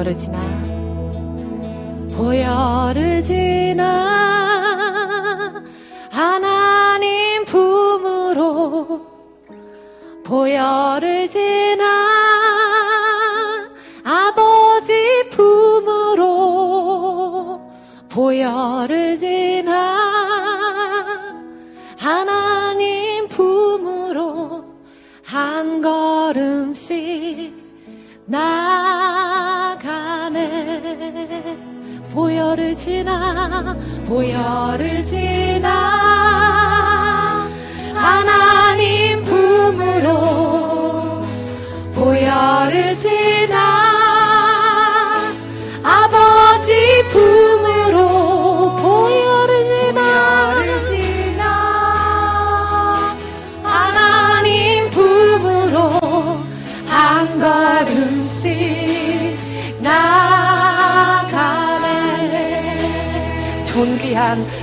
보여르지나 보여르지나 하나님 품으로 보여르지나 아버지 품으로 보여르지나 하나님 품으로 한 걸음씩 나 보혈을 지나 보혈을 지나. 하나님 품으로 보혈을 지나. and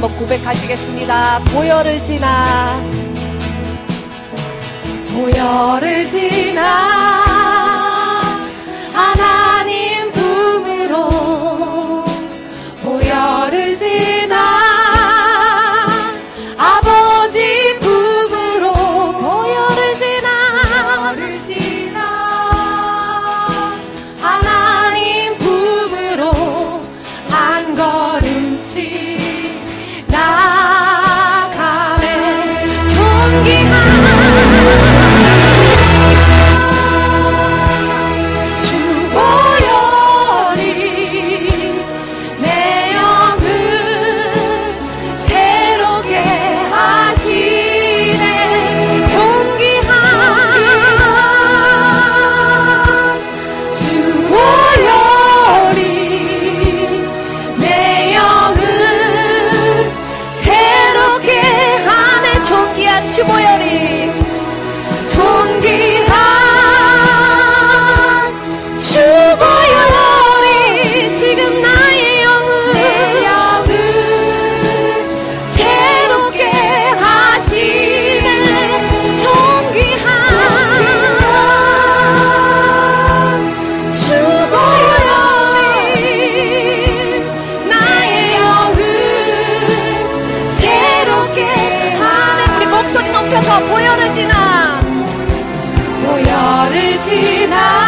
한번 고백하시겠습니다. 보혈을 지나 보혈을 지나 하나 Martina.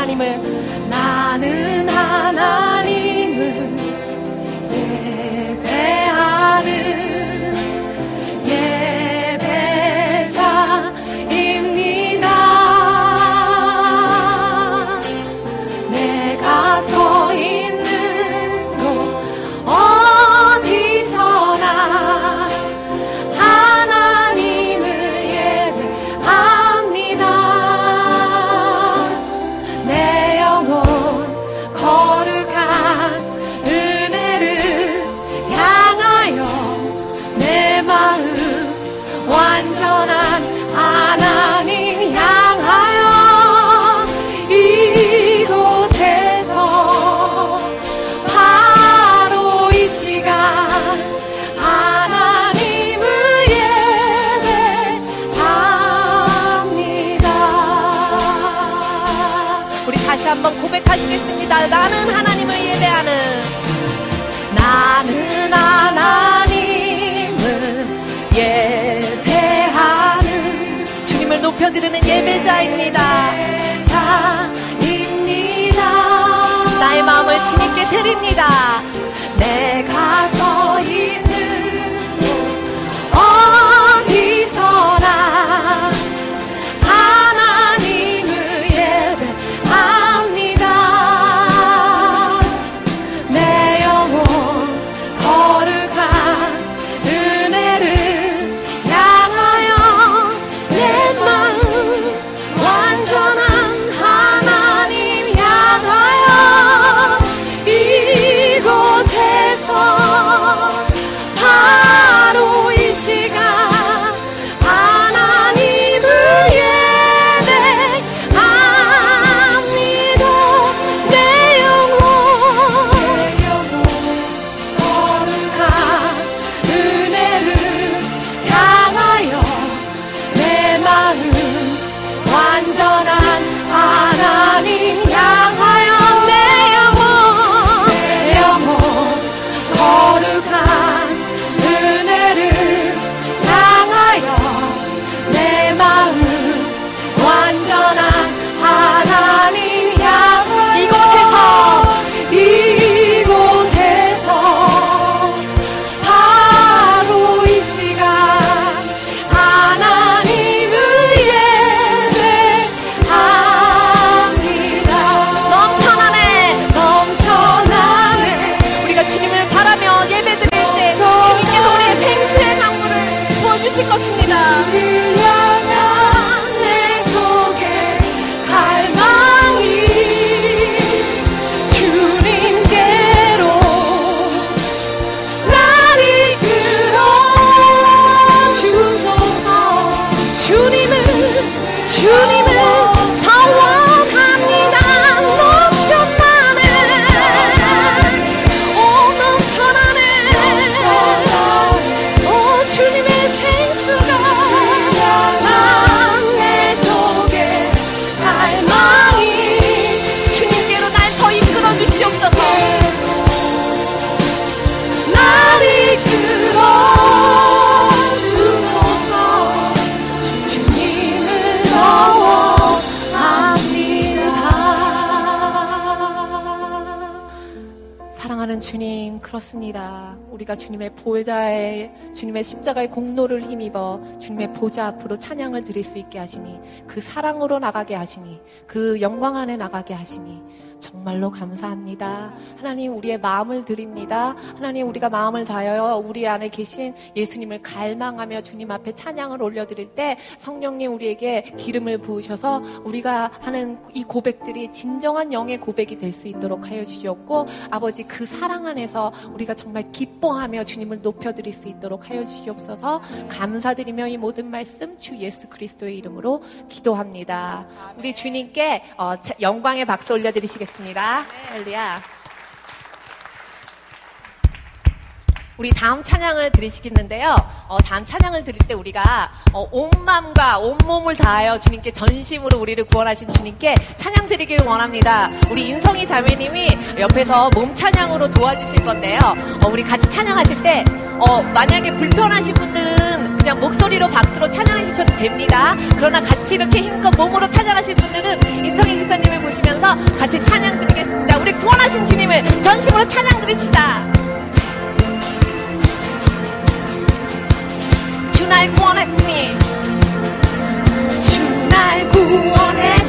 하나님을 나는 드리는 예배자입니다. 예배자입니다. 나의 마음을 주님께 드립니다. 내 주님의 십자가의 공로를 힘입어 주님의 보좌 앞으로 찬양을 드릴 수 있게 하시니 그 사랑으로 나가게 하시니 그 영광 안에 나가게 하시니 정말로 감사합니다. 하나님 우리의 마음을 드립니다. 하나님 우리가 마음을 다하여 우리 안에 계신 예수님을 갈망하며 주님 앞에 찬양을 올려드릴 때 성령님 우리에게 기름을 부으셔서 우리가 하는 이 고백들이 진정한 영의 고백이 될 수 있도록 하여 주시옵고 아버지 그 사랑 안에서 우리가 정말 기뻐하며 주님을 높여드릴 수 있도록 하여 주시옵소서 감사드리며 이 모든 말씀 주 예수 그리스도의 이름으로 기도합니다. 우리 주님께 어, 자- 영광의 박수 올려드리시겠습니다. 할렐루야. 우리 다음 찬양을 드리시겠는데요. 어, 다음 찬양을 드릴 때 우리가 어, 온 마음과 온 몸을 다하여 주님께 전심으로 우리를 구원하신 주님께 찬양 드리기를 원합니다. 우리 인성이 자매님이 옆에서 몸 찬양으로 도와주실 건데요. 어, 우리 같이 찬양하실 때 어, 만약에 불편하신 분들은 그냥 목소리로 박수로 찬양해 주셔도 됩니다. 그러나 같이 이렇게 힘껏 몸으로 찬양하신 분들은 인성의 기사님을 보시면서 같이 찬양 드리겠습니다. 우리 구원하신 주님을 전심으로 찬양 드립시다. 주 날 구원했으니 주 날 구원했으니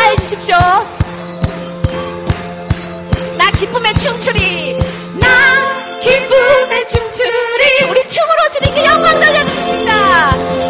따라해 주십시오. 나 기쁨의 춤추리. 나 기쁨의 춤추리. 우리 춤으로 주님께 영광 돌려드립니다.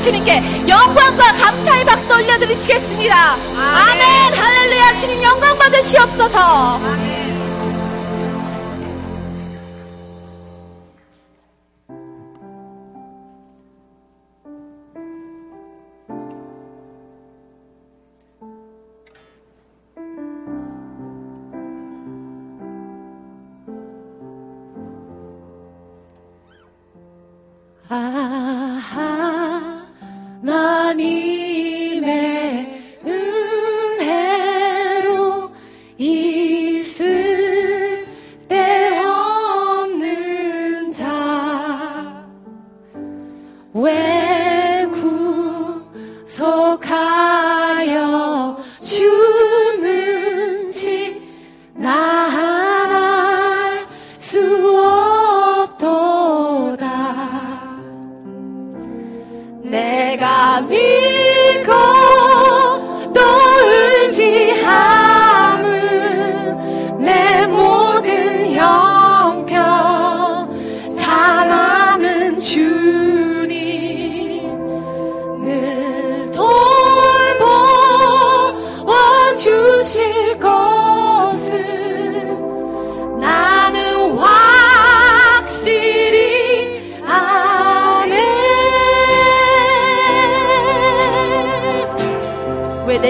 주님께 영광과 감사의 박수 올려드리시겠습니다. 아멘. 아멘. 할렐루야. 주님 영광 받으시옵소서. 아멘.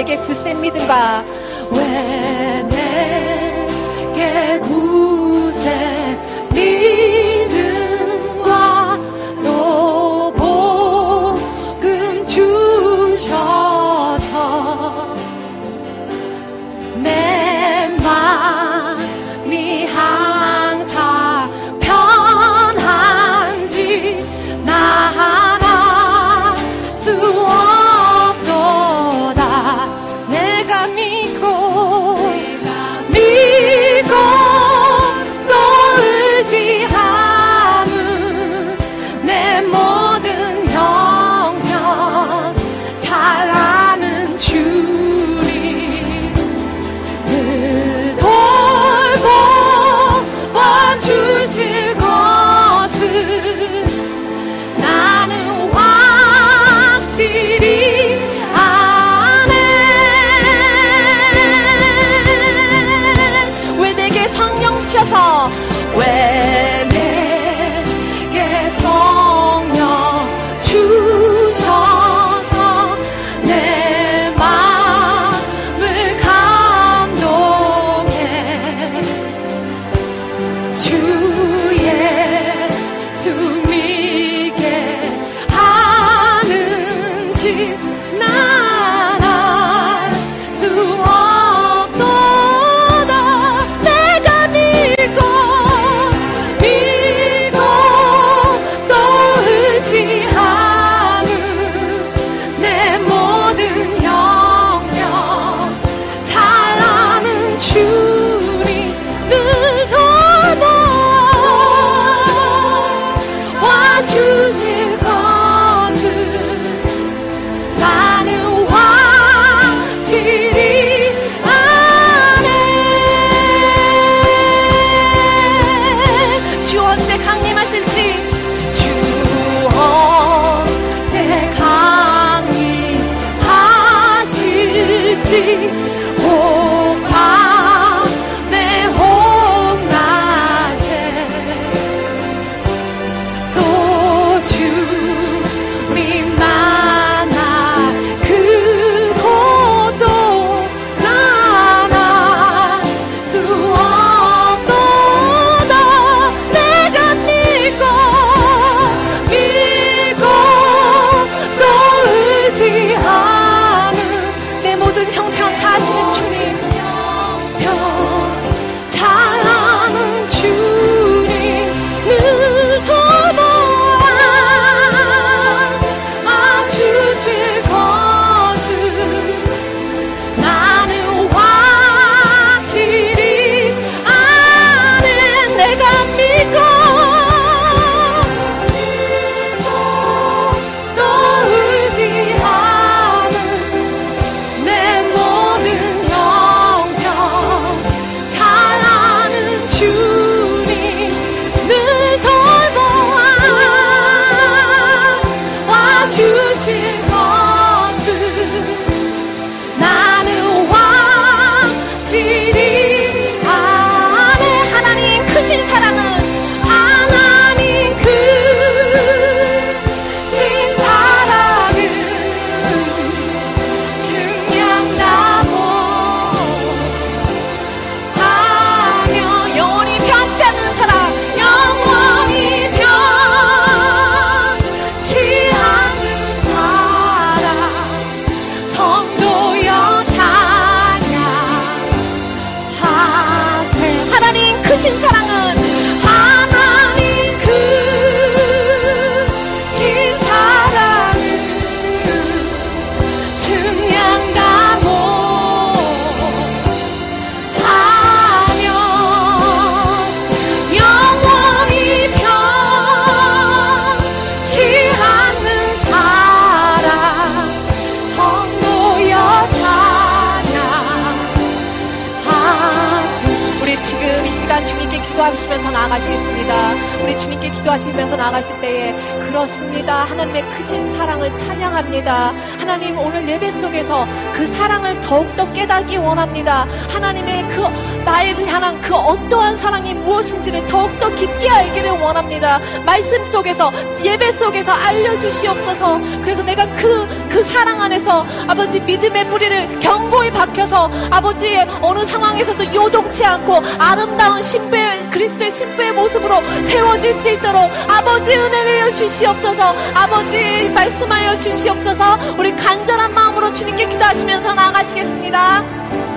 내게 굳센 믿음과 왜 주님께 기도하시면서 나아가시겠습니다. 우리 주님께 기도하시면서 나아가실 때에 그렇습니다. 하나님의 크신 사랑을 찬양합니다. 하나님 오늘 예배 속에서 그 사랑을 더욱더 깨닫기 원합니다. 하나님의 그 나를 향한 그 어떠한 사랑이 무엇인지를 더욱더 깊게 알기를 원합니다. 말씀 속에서 예배 속에서 알려주시옵소서. 그래서 내가 그, 그 사랑 안에서 아버지 믿음의 뿌리를 견고히 박혀서 아버지 어느 상황에서도 요동치 않고 아름다운 신부의 그리스도의 신부의 모습으로 세워질 수 있도록 아버지 은혜를 주시옵소서. 아버지 말씀하여 주시옵소서. 우리 간절한 마음으로 주님께 기도하시면서 나아가시겠습니다.